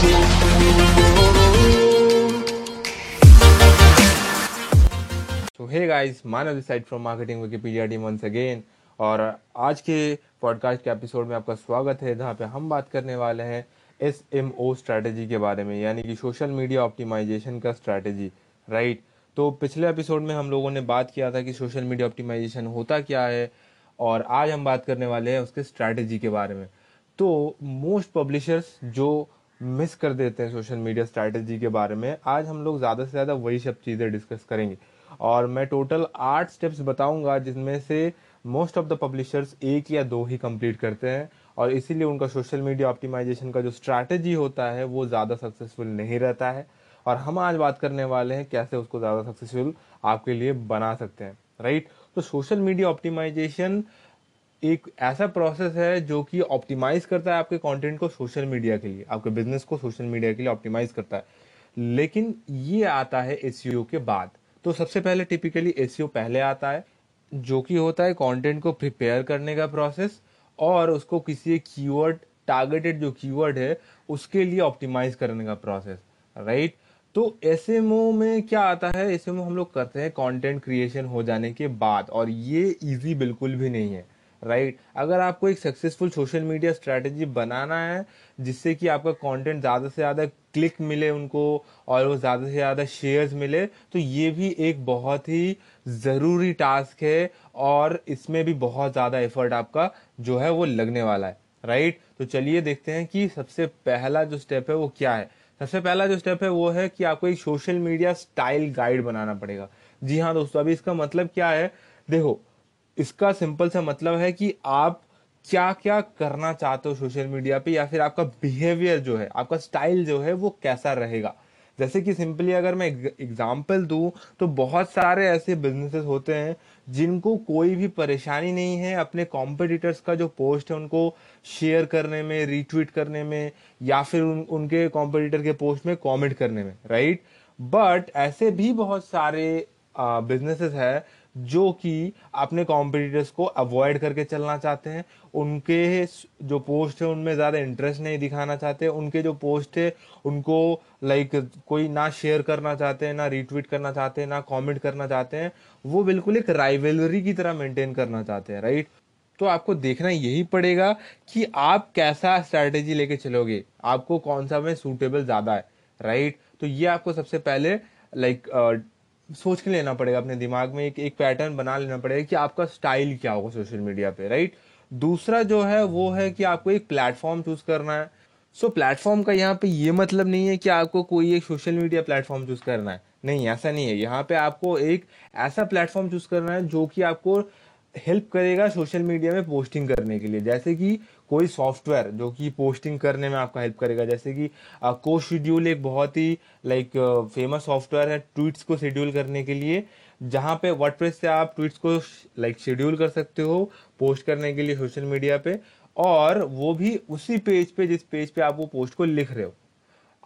Hey guys, Manav this side from Marketing Wikipedia team once again. और आज के podcast के एपिसोड में आपका स्वागत है जहाँ पे हम बात करने वाले हैं एस एम ओ स्ट्रैटेजी के बारे में यानी कि सोशल मीडिया ऑप्टिमाइजेशन का स्ट्रैटेजी राइट तो पिछले एपिसोड में हम लोगों ने बात किया था कि सोशल मीडिया ऑप्टिमाइजेशन होता क्या है और आज हम बात करने वाले हैं उसके स्ट्रैटेजी के बारे में। तो मोस्ट पब्लिशर्स जो मिस कर देते हैं सोशल मीडिया स्ट्रैटेजी के बारे में। आज हम लोग ज़्यादा से ज़्यादा वही सब चीज़ें डिस्कस करेंगे। और मैं टोटल आठ स्टेप्स बताऊँगा जिसमें से मोस्ट ऑफ़ द पब्लिशर्स एक या दो ही कंप्लीट करते हैं। और इसीलिए उनका सोशल मीडिया ऑप्टिमाइजेशन का जो स्ट्रैटेजी होता है, वो ज़्यादा सक्सेसफुल नहीं रहता है। और हम आज बात करने वाले हैं कैसे उसको ज़्यादा सक्सेसफुल आपके लिए बना सकते हैं राइट तो सोशल मीडिया ऑप्टिमाइजेशन एक ऐसा प्रोसेस है जो कि ऑप्टिमाइज करता है आपके कंटेंट को सोशल मीडिया के लिए, आपके बिज़नेस को सोशल मीडिया के लिए ऑप्टिमाइज करता है। लेकिन ये आता है एस के बाद। तो सबसे पहले टिपिकली एस पहले आता है, जो कि होता है कंटेंट को प्रिपेयर करने का प्रोसेस और उसको किसी एक कीवर्ड टारगेटेड जो कीवर्ड है, उसके लिए ऑप्टिमाइज करने का प्रोसेस राइट तो एसएमओ में क्या आता है? एसएमओ हम लोग करते हैं कंटेंट क्रिएशन हो जाने के बाद और ये इजी बिल्कुल भी नहीं है। Right right? अगर आपको एक सक्सेसफुल सोशल मीडिया स्ट्रेटेजी बनाना है, जिससे कि आपका कंटेंट ज़्यादा से ज़्यादा क्लिक मिले उनको और वो ज़्यादा से ज़्यादा शेयर्स मिले तो ये भी एक बहुत ही ज़रूरी टास्क है और इसमें भी बहुत ज़्यादा एफर्ट आपका जो है वो लगने वाला है, राइट right? तो चलिए देखते हैं कि सबसे पहला जो स्टेप है वो क्या है सबसे पहला जो स्टेप है वो है कि आपको एक सोशल मीडिया स्टाइल गाइड बनाना पड़ेगा जी हाँ दोस्तों, अभी इसका मतलब क्या है देखो इसका सिंपल सा मतलब है कि आप क्या क्या करना चाहते हो सोशल मीडिया पे या फिर आपका बिहेवियर जो है आपका स्टाइल जो है वो कैसा रहेगा? जैसे कि सिंपली अगर मैं एग्ज़ाम्पल दूँ तो बहुत सारे ऐसे बिजनेसेस होते हैं जिनको कोई भी परेशानी नहीं है अपने कॉम्पिटिटर्स का जो पोस्ट है उनको शेयर करने में रीट्वीट करने में या फिर उन, उनके कॉम्पिटिटर के पोस्ट में कमेंट करने में राइट बट ऐसे भी बहुत सारे बिजनेसेस है जो कि अपने कॉम्पिटिटर्स को अवॉइड करके चलना चाहते हैं, उनके जो पोस्ट है उनमें ज़्यादा इंटरेस्ट नहीं दिखाना चाहते, उनके जो पोस्ट है उनको लाइक कोई ना शेयर करना चाहते हैं, ना रिट्वीट करना चाहते हैं, ना कमेंट करना चाहते हैं, वो बिल्कुल एक राइवलरी की तरह मेंटेन करना चाहते हैं राइट तो आपको देखना यही पड़ेगा कि आप कैसा स्ट्रैटेजी लेके चलोगे, आपको कौन सा में सूटेबल ज़्यादा है राइट तो ये आपको सबसे पहले लाइक सोच के लेना पड़ेगा अपने दिमाग में एक एक पैटर्न बना लेना पड़ेगा कि आपका स्टाइल क्या होगा सोशल मीडिया पे राइट दूसरा जो है वो है कि आपको एक प्लेटफॉर्म चूज़ करना है। सो so, प्लेटफॉर्म का यहाँ पे ये मतलब नहीं है कि आपको कोई एक सोशल मीडिया प्लेटफॉर्म चूज़ करना है। नहीं ऐसा नहीं है। यहाँ पे आपको एक ऐसा प्लेटफॉर्म चूज़ करना है जो कि आपको हेल्प करेगा सोशल मीडिया में पोस्टिंग करने के लिए। जैसे कि कोई सॉफ्टवेयर जो कि पोस्टिंग करने में आपका हेल्प करेगा। जैसे कि को शेड्यूल एक बहुत ही, लाइक फ़ेमस सॉफ्टवेयर है ट्वीट्स को शेड्यूल करने के लिए, जहाँ पे वर्डप्रेस से आप ट्वीट्स को, लाइक, शेड्यूल कर सकते हो पोस्ट करने के लिए सोशल मीडिया पे, और वो भी उसी पेज पे जिस पेज पे आप वो पोस्ट को लिख रहे हो।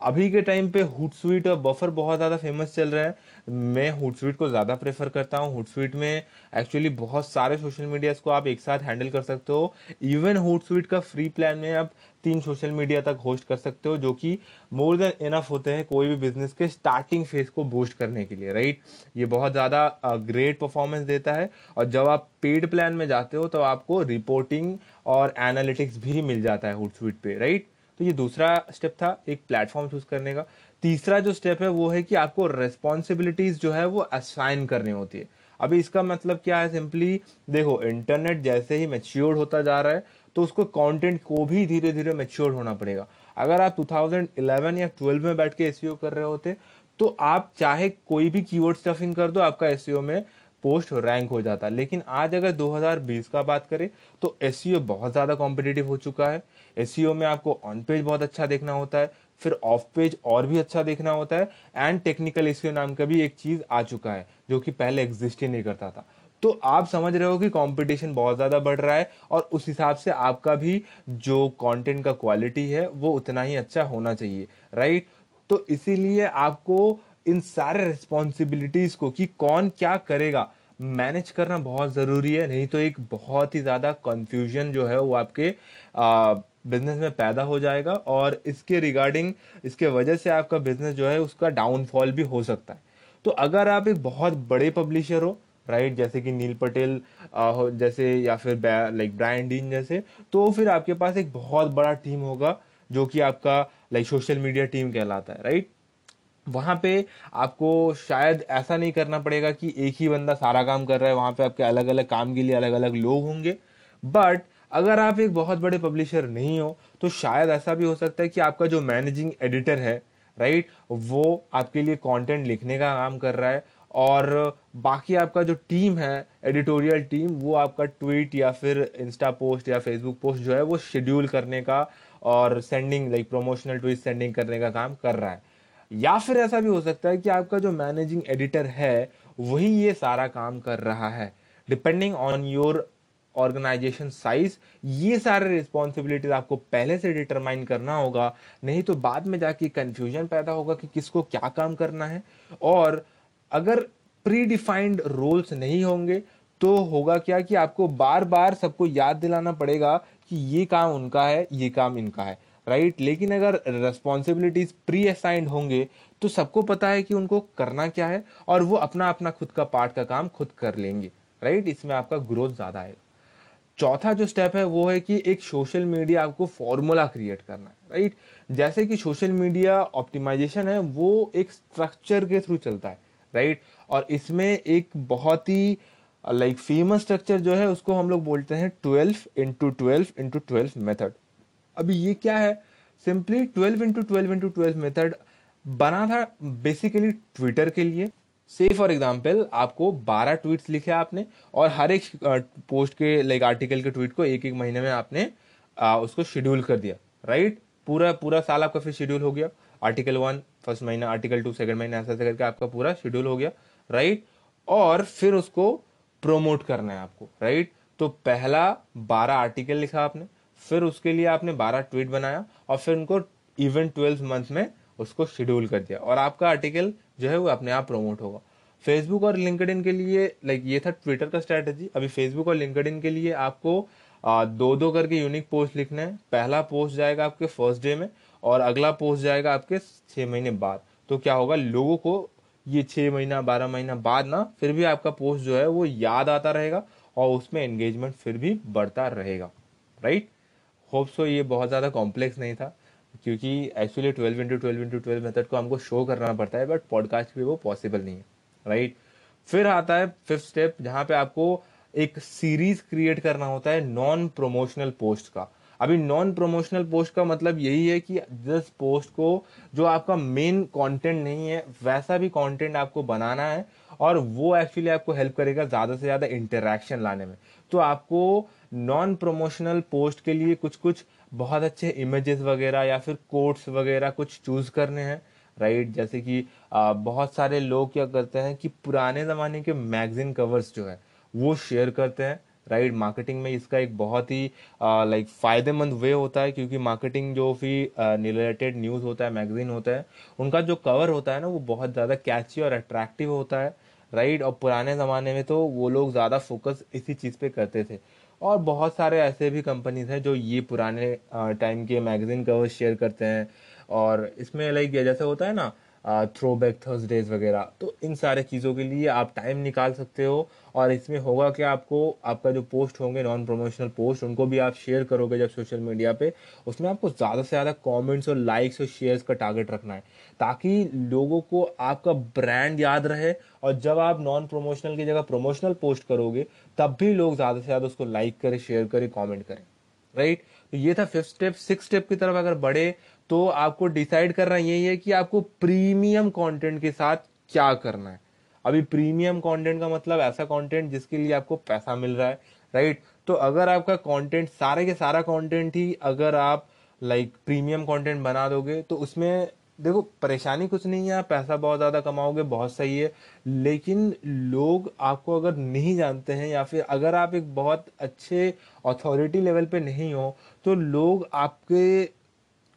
अभी के टाइम पे हुट स्वीट और बफर बहुत ज़्यादा फ़ेमस चल रहा है। मैं हुट स्वीट को ज़्यादा प्रेफर करता हूँ। हुड स्वीट में एक्चुअली बहुत सारे सोशल मीडियाज को आप एक साथ हैंडल कर सकते हो। इवन हुड स्वीट का फ्री प्लान में आप तीन सोशल मीडिया तक होस्ट कर सकते हो, जो कि मोर देन इनफ होते हैं कोई भी बिज़नेस के स्टार्टिंग फ़ेज़ को बूस्ट करने के लिए राइट ये बहुत ज़्यादा ग्रेट परफॉर्मेंस देता है। और जब आप पेड प्लान में जाते हो तो आपको रिपोर्टिंग और एनालिटिक्स भी मिल जाता है हुड स्वीट राइट तो ये दूसरा स्टेप था एक प्लेटफॉर्म चूज़ करने का। तीसरा जो स्टेप है वो है कि आपको रेस्पॉन्सिबिलिटीज जो है वो असाइन करनी होती है। अभी इसका मतलब क्या है? सिंपली देखो इंटरनेट जैसे ही मेच्योर होता जा रहा है तो उसको कंटेंट को भी धीरे धीरे मेच्योर होना पड़ेगा। अगर आप 2011 या 12 में बैठ के एसईओ कर रहे होते तो आप चाहे कोई भी कीवर्ड स्टफिंग कर दो, आपका एसईओ में पोस्ट रैंक हो जाता है। लेकिन आज अगर 2020 का बात करें तो एस बहुत ज़्यादा कॉम्पिटेटिव हो चुका है। एस में आपको ऑन पेज बहुत अच्छा देखना होता है, फिर ऑफ़ पेज और भी अच्छा देखना होता है एंड टेक्निकल एस नाम का भी एक चीज़ आ चुका है, जो कि पहले एग्जिस्ट ही नहीं करता था। तो आप समझ रहे हो कि कंपटीशन बहुत ज़्यादा बढ़ रहा है, और उस हिसाब से आपका भी जो कंटेंट का क्वालिटी है, वो उतना ही अच्छा होना चाहिए राइट तो इसीलिए आपको इन सारे रिस्पॉन्सिबिलिटीज को कि कौन क्या करेगा। मैनेज करना बहुत ज़रूरी है, नहीं तो एक बहुत ही ज़्यादा कंफ्यूजन जो है वो आपके बिज़नेस में पैदा हो जाएगा और इसके रिगार्डिंग इसके वजह से आपका बिज़नेस जो है उसका डाउनफॉल भी हो सकता है। तो अगर आप एक बहुत बड़े पब्लिशर हो राइट जैसे कि नील पटेल जैसे या फिर लाइक ब्रायन डीन जैसे तो फिर आपके पास एक बहुत बड़ा टीम होगा जो कि आपका लाइक सोशल मीडिया टीम कहलाता है राइट वहाँ पे आपको शायद ऐसा नहीं करना पड़ेगा कि एक ही बंदा सारा काम कर रहा है, वहाँ पे आपके अलग अलग काम के लिए अलग अलग लोग होंगे। बट अगर आप एक बहुत बड़े पब्लिशर नहीं हो तो शायद ऐसा भी हो सकता है कि आपका जो मैनेजिंग एडिटर है राइट वो आपके लिए कंटेंट लिखने का काम कर रहा है और बाकी आपका जो टीम है एडिटोरियल टीम वो आपका ट्वीट या फिर इंस्टा पोस्ट या फेसबुक पोस्ट जो है, वो शेड्यूल करने का और sending like promotional tweet sending करने का काम कर रहा है। या फिर ऐसा भी हो सकता है कि आपका जो मैनेजिंग एडिटर है, वही ये सारा काम कर रहा है। Depending on your organisation size ये सारे रिस्पॉन्सिबिलिटीज आपको पहले से डिटरमाइन करना होगा। नहीं तो बाद में जाके कंफ्यूजन पैदा होगा कि किसको क्या काम करना है। और अगर प्री डिफाइंड रोल्स नहीं होंगे तो होगा क्या कि आपको बार बार सबको याद दिलाना पड़ेगा कि ये काम उनका है, ये काम इनका है। राइट? लेकिन अगर रेस्पॉन्सिबिलिटीज प्री असाइंड होंगे तो सबको पता है कि उनको करना क्या है और वो अपना अपना खुद का पार्ट का काम खुद कर लेंगे। राइट? इसमें आपका ग्रोथ ज़्यादा आएगा चौथा जो स्टेप है, वो है कि एक सोशल मीडिया आपको फॉर्मूला क्रिएट करना है। राइट? जैसे कि सोशल मीडिया ऑप्टिमाइजेशन है, वो एक स्ट्रक्चर के थ्रू चलता है। राइट? और इसमें एक बहुत ही लाइक फ़ेमस स्ट्रक्चर जो है, उसको हम लोग बोलते हैं twelve into twelve into twelve method अभी ये क्या है? Simply twelve into twelve into twelve method बना था बेसिकली ट्विटर के लिए। से फॉर एग्ज़ाम्पल आपको 12 ट्वीट्स लिखे आपने और हर एक पोस्ट के लाइक आर्टिकल के ट्वीट को एक एक महीने में आपने आ, उसको शेड्यूल कर दिया। राइट पूरा पूरा साल आपका फिर शेड्यूल हो गया। आर्टिकल वन फ़र्स्ट महीना आर्टिकल टू सेकंड महीना ऐसा ऐसा करके आपका पूरा शेड्यूल हो गया। राइट और फिर उसको प्रोमोट करना है आपको। राइट तो पहला बारह आर्टिकल लिखा आपने। फिर उसके लिए आपने बारह ट्वीट बनाया और फिर उनको इवन ट्वेल्व मंथ में उसको शेड्यूल कर दिया। और आपका आर्टिकल जो है वो अपने आप प्रमोट होगा। फेसबुक और लिंकड के लिए लाइक ये था ट्विटर का स्ट्रैटेजी अभी फेसबुक और लिंकड के लिए आपको आ, दो दो करके यूनिक पोस्ट लिखना है। पहला पोस्ट जाएगा आपके फ़र्स्ट डे में और अगला पोस्ट जाएगा आपके छः महीने बाद। तो क्या होगा लोगों को ये छः महीना बारह महीना बाद ना फिर भी आपका पोस्ट जो है वो याद आता रहेगा और उसमें एंगेजमेंट फिर भी बढ़ता रहेगा। राइट होप सो ये बहुत ज़्यादा कॉम्प्लेक्स नहीं था, क्योंकि actually twelve into twelve into twelve method को हमको शो करना पड़ता है बट पॉडकास्ट पे वो पॉसिबल नहीं है राइट फिर आता है फिफ्थ स्टेप जहाँ पे आपको एक सीरीज़ क्रिएट करना होता है नॉन प्रोमोशनल पोस्ट का। अभी नॉन प्रोमोशनल पोस्ट का मतलब यही है कि जिस पोस्ट को जो आपका मेन कंटेंट नहीं है, वैसा भी कंटेंट आपको बनाना है, और वो एक्चुअली आपको हेल्प करेगा ज़्यादा से ज़्यादा इंटरेक्शन लाने में। तो आपको नॉन प्रोमोशनल पोस्ट के लिए कुछ कुछ बहुत अच्छे इमेजेस वगैरह या फिर कोट्स वगैरह कुछ चूज़ करने हैं राइट जैसे कि आ, बहुत सारे लोग क्या करते हैं कि पुराने जमाने के मैगजीन कवर्स जो है वो शेयर करते हैं राइट मार्केटिंग में इसका एक बहुत ही लाइक फ़ायदेमंद वे होता है क्योंकि मार्केटिंग जो भी रिलेटेड न्यूज़ होता है मैगजीन होता है उनका जो कवर होता है ना वो बहुत ज़्यादा कैची और अट्रैक्टिव होता है राइट और पुराने ज़माने में तो वो लोग ज़्यादा फोकस इसी चीज़ पे करते थे। और बहुत सारे ऐसे भी कंपनीज़ हैं जो ये पुराने टाइम के मैगजीन कवर शेयर करते हैं। और इसमें लाइक जैसे होता है ना थ्रो बैक थर्सडेज वगैरह। तो इन सारे चीज़ों के लिए आप टाइम निकाल सकते हो और इसमें होगा कि आपको, आपका जो पोस्ट होंगे नॉन प्रमोशनल पोस्ट उनको भी आप शेयर करोगे जब सोशल मीडिया पे। उसमें आपको ज़्यादा से ज़्यादा कमेंट्स और लाइक्स और शेयर्स का टारगेट रखना है। ताकि लोगों को आपका ब्रांड याद रहे और जब आप नॉन प्रमोशनल की जगह प्रमोशनल पोस्ट करोगे, तब भी लोग ज़्यादा से ज़्यादा उसको लाइक करें शेयर करें कॉमेंट करें। राइट तो ये था फिफ्थ स्टेप सिक्स स्टेप की तरफ़ अगर बढ़े तो आपको डिसाइड करना यही है कि आपको प्रीमियम कंटेंट के साथ क्या करना है। अभी प्रीमियम कंटेंट का मतलब ऐसा कंटेंट जिसके लिए आपको पैसा मिल रहा है राइट तो अगर आपका कंटेंट सारे के सारा कंटेंट ही अगर आप लाइक प्रीमियम कंटेंट बना दोगे तो उसमें देखो, परेशानी कुछ नहीं है पैसा बहुत ज़्यादा कमाओगे, बहुत सही है। लेकिन लोग आपको अगर नहीं जानते हैं या फिर अगर आप एक बहुत अच्छे अथॉरिटी लेवल पे नहीं हो तो लोग आपके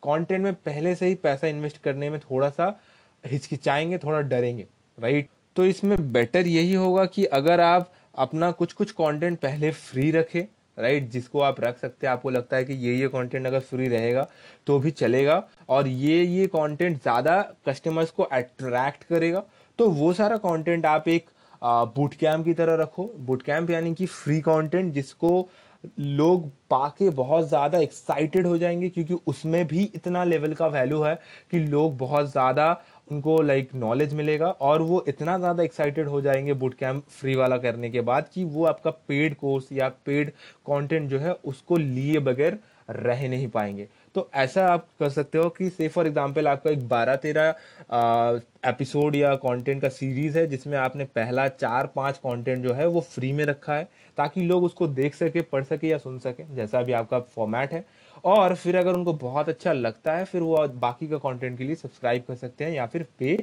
कंटेंट में पहले से ही पैसा इन्वेस्ट करने में थोड़ा सा हिचकिचाएँगे, थोड़ा डरेंगे राइट तो इसमें बेटर यही होगा कि अगर आप अपना कुछ कुछ कंटेंट पहले फ्री रखें राइट जिसको आप रख सकते हैं, आपको लगता है कि ये ये कंटेंट अगर फ्री रहेगा तो भी चलेगा और ये ये कंटेंट ज़्यादा कस्टमर्स को अट्रैक्ट करेगा तो वो सारा कंटेंट आप एक बूट कैम्प की तरह रखो। बूट कैम्प यानी कि फ्री कंटेंट जिसको लोग पाके बहुत ज़्यादा एक्साइटेड हो जाएँगे क्योंकि उसमें भी इतना लेवल का वैल्यू है कि लोग बहुत ज़्यादा उनको लाइक नॉलेज मिलेगा और वो इतना ज़्यादा एक्साइटेड हो जाएँगे बुट कैम्प फ्री वाला करने के बाद कि वो आपका पेड कोर्स या पेड कंटेंट जो है उसको लिए बगैर रह नहीं पाएँगे। तो ऐसा आप कर सकते हो कि से फॉर एग्जांपल आपका एक बारह तेरह एपिसोड या कंटेंट का सीरीज़ है जिसमें आपने पहला चार पाँच कंटेंट जो है वो फ्री में रखा है। ताकि लोग उसको देख सके पढ़ सके या सुन सके जैसा भी आपका फॉर्मेट है। और फिर अगर उनको बहुत अच्छा लगता है फिर वो बाकी का कंटेंट के लिए सब्सक्राइब कर सकते हैं या फिर पे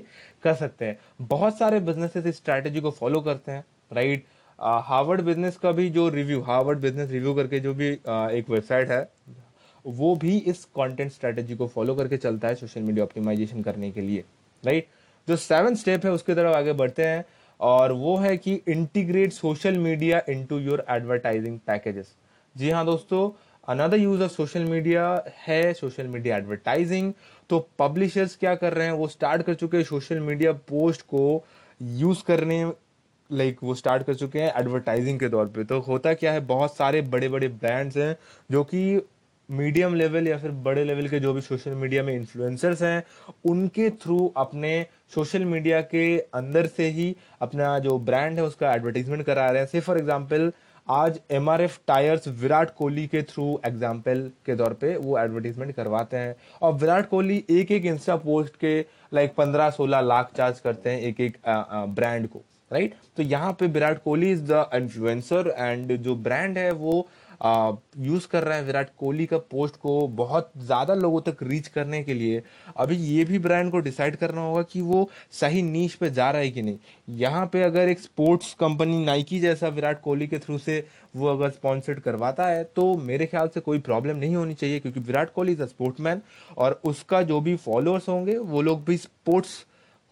कर सकते हैं। बहुत सारे बिजनेसेस इस स्ट्रैटेजी को फॉलो करते हैं राइट हार्वर्ड बिज़नेस का भी जो रिव्यू हार्वर्ड बिज़नेस रिव्यू करके जो भी uh, एक वेबसाइट है वो भी इस कंटेंट स्ट्रेटेजी को फॉलो करके चलता है सोशल मीडिया ऑप्टिमाइजेशन करने के लिए राइट जो सेवन स्टेप है उसकी तरफ़ आगे बढ़ते हैं। और वो है कि integrate social media into your advertising packages जी हाँ दोस्तों another use of social media है सोशल मीडिया एडवर्टाइजिंग तो पब्लिशर्स क्या कर रहे हैं? वो स्टार्ट कर चुके हैं सोशल मीडिया पोस्ट को यूज़ करने लाइक like वो स्टार्ट कर चुके हैं एडवर्टाइजिंग के तौर पे। तो होता क्या है? बहुत सारे बड़े बड़े ब्रांड्स हैं जो कि मीडियम लेवल या फिर बड़े लेवल के जो भी सोशल मीडिया में इन्फ्लुएंसर्स हैं, उनके थ्रू अपने सोशल मीडिया के अंदर से ही अपना जो ब्रांड है, उसका एडवर्टीजमेंट करा रहे हैं से फॉर एग्जांपल आज M R F tyres Virat Kohli के थ्रू एग्ज़ाम्पल के तौर पे वो एडवर्टीजमेंट करवाते हैं और विराट कोहली एक एक इंस्टा पोस्ट के लाइक पंद्रह सोलह लाख चार्ज करते हैं एक एक ब्रांड को राइट right? तो यहाँ पे Virat Kohli is the influencer and जो ब्रांड है वो यूज़ कर रहा है विराट कोहली का पोस्ट को बहुत ज़्यादा लोगों तक रीच करने के लिए। अभी ये भी ब्रांड को डिसाइड करना होगा कि वो सही नीच पे जा रहा है कि नहीं। यहाँ पे अगर एक स्पोर्ट्स कंपनी नाइकी जैसा विराट कोहली के थ्रू से वो अगर स्पॉन्सर्ड करवाता है तो मेरे ख्याल से कोई प्रॉब्लम नहीं होनी चाहिए, क्योंकि Virat Kohli is a sportsman और उसका जो भी फॉलोअर्स होंगे, वो लोग भी स्पोर्ट्स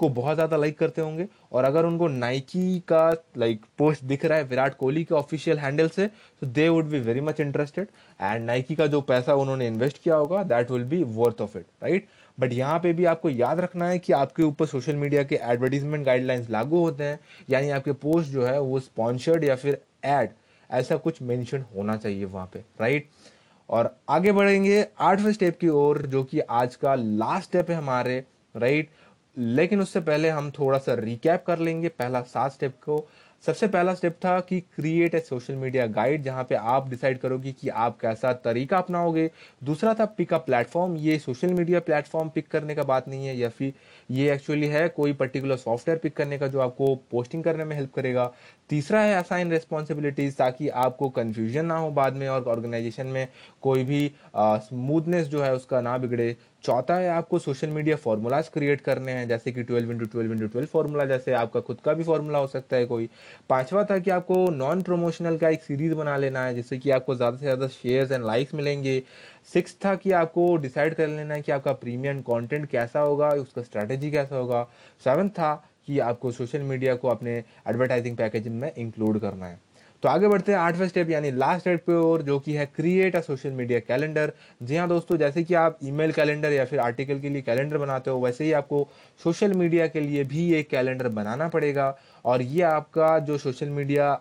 को बहुत ज़्यादा लाइक करते होंगे। और अगर उनको नाइकी का लाइक पोस्ट दिख रहा है, विराट कोहली के ऑफिशियल हैंडल से तो they would be very much interested and Nike का जो पैसा उन्होंने इन्वेस्ट किया होगा that will be worth of it right but यहाँ पे भी आपको याद रखना है कि आपके ऊपर सोशल मीडिया के एडवर्टीजमेंट गाइडलाइंस लागू होते हैं। यानी आपके पोस्ट जो है, वो स्पॉन्सर्ड या फिर एड ऐसा कुछ मेंशन होना चाहिए वहाँ पे राइट और आगे बढ़ेंगे आठवें स्टेप की ओर, जो कि आज का लास्ट स्टेप है हमारे राइट लेकिन उससे पहले हम थोड़ा सा रिकैप कर लेंगे पहला सात स्टेप को। सबसे पहला स्टेप था कि create a social media guide जहाँ पे आप डिसाइड करोगे कि आप कैसा तरीका अपनाओगे। दूसरा था पिक अ प्लेटफॉर्म ये सोशल मीडिया प्लेटफॉर्म पिक करने का बात नहीं है, या फिर ये एक्चुअली है कोई पर्टिकुलर सॉफ्टवेयर पिक करने का जो आपको पोस्टिंग करने में हेल्प करेगा। तीसरा है असाइन रेस्पॉन्सिबिलिटीज ताकि आपको कन्फ्यूज़न ना हो बाद में और ऑर्गेनाइजेशन में कोई भी स्मूथनेस जो है उसका ना बिगड़े। चौथा है आपको सोशल मीडिया फॉर्मूलाज क्रिएट करने हैं, जैसे कि twelve into twelve into twelve formula जैसे आपका खुद का भी फॉर्मूला हो सकता है कोई। पांचवा था कि आपको नॉन प्रमोशनल का एक सीरीज़ बना लेना है, जिससे कि आपको ज़्यादा से ज़्यादा शेयर्स एंड लाइक्स मिलेंगे। सिक्स था कि आपको डिसाइड कर लेना है कि आपका प्रीमियम कॉन्टेंट कैसा होगा, उसका स्ट्रैटेजी कैसा होगा। सेवन था कि आपको सोशल मीडिया को अपने एडवर्टाइजिंग पैकेजिंग में इंक्लूड करना है। तो आगे बढ़ते हैं आठवें स्टेप यानी लास्ट स्टेप पे और जो कि है create a social media calendar जी हाँ दोस्तों, जैसे कि आप ईमेल कैलेंडर या फिर आर्टिकल के लिए कैलेंडर बनाते हो, वैसे ही आपको सोशल मीडिया के लिए भी एक कैलेंडर बनाना पड़ेगा। और ये आपका जो सोशल मीडिया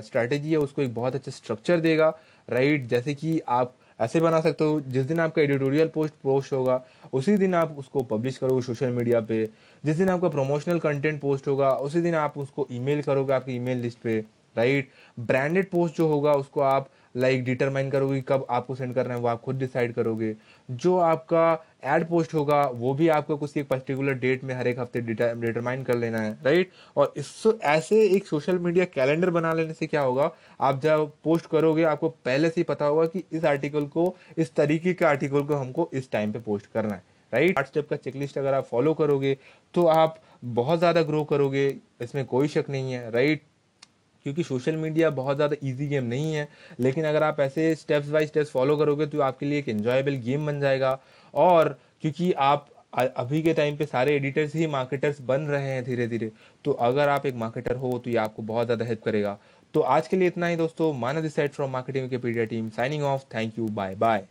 स्ट्रैटेजी है, उसको एक बहुत अच्छा स्ट्रक्चर देगा। राइट जैसे कि आप ऐसे बना सकते हो, जिस दिन आपका एडिटोरियल पोस्ट पोस्ट होगा, उसी दिन आप उसको पब्लिश करोगे सोशल मीडिया पे। जिस दिन आपका प्रमोशनल कंटेंट पोस्ट होगा, उसी दिन आप उसको ईमेल करोगे आपकी ईमेल लिस्ट पे। राइट? ब्रांडेड पोस्ट जो होगा उसको आप लाइक like, डिटरमाइन करोगे कब आपको सेंड करना है वो आप खुद डिसाइड करोगे। जो आपका एड पोस्ट होगा वो भी आपको कुछ एक पर्टिकुलर डेट में हर एक हफ़्ते डिटरमाइन कर लेना है राइट और इस ऐसे एक सोशल मीडिया कैलेंडर बना लेने से क्या होगा? आप जब पोस्ट करोगे आपको पहले से ही पता होगा कि इस आर्टिकल को इस तरीके के आर्टिकल को हमको इस टाइम पे पोस्ट करना है राइट आठ स्टेप का चेकलिस्ट अगर आप फॉलो करोगे तो आप बहुत ज़्यादा ग्रो करोगे इसमें कोई शक नहीं है राइट क्योंकि सोशल मीडिया बहुत ज़्यादा ईजी गेम नहीं है। लेकिन अगर आप ऐसे स्टेप्स बाय स्टेप्स फॉलो करोगे तो आपके लिए एक एंजॉयबल गेम बन जाएगा। और क्योंकि आप अभी के टाइम पे सारे एडिटर्स ही मार्केटर्स बन रहे हैं धीरे धीरे तो अगर आप एक मार्केटर हो तो ये आपको बहुत ज़्यादा हेल्प करेगा। तो आज के लिए इतना ही दोस्तों। माना this side from marketing Wikipedia team signing off thank you bye bye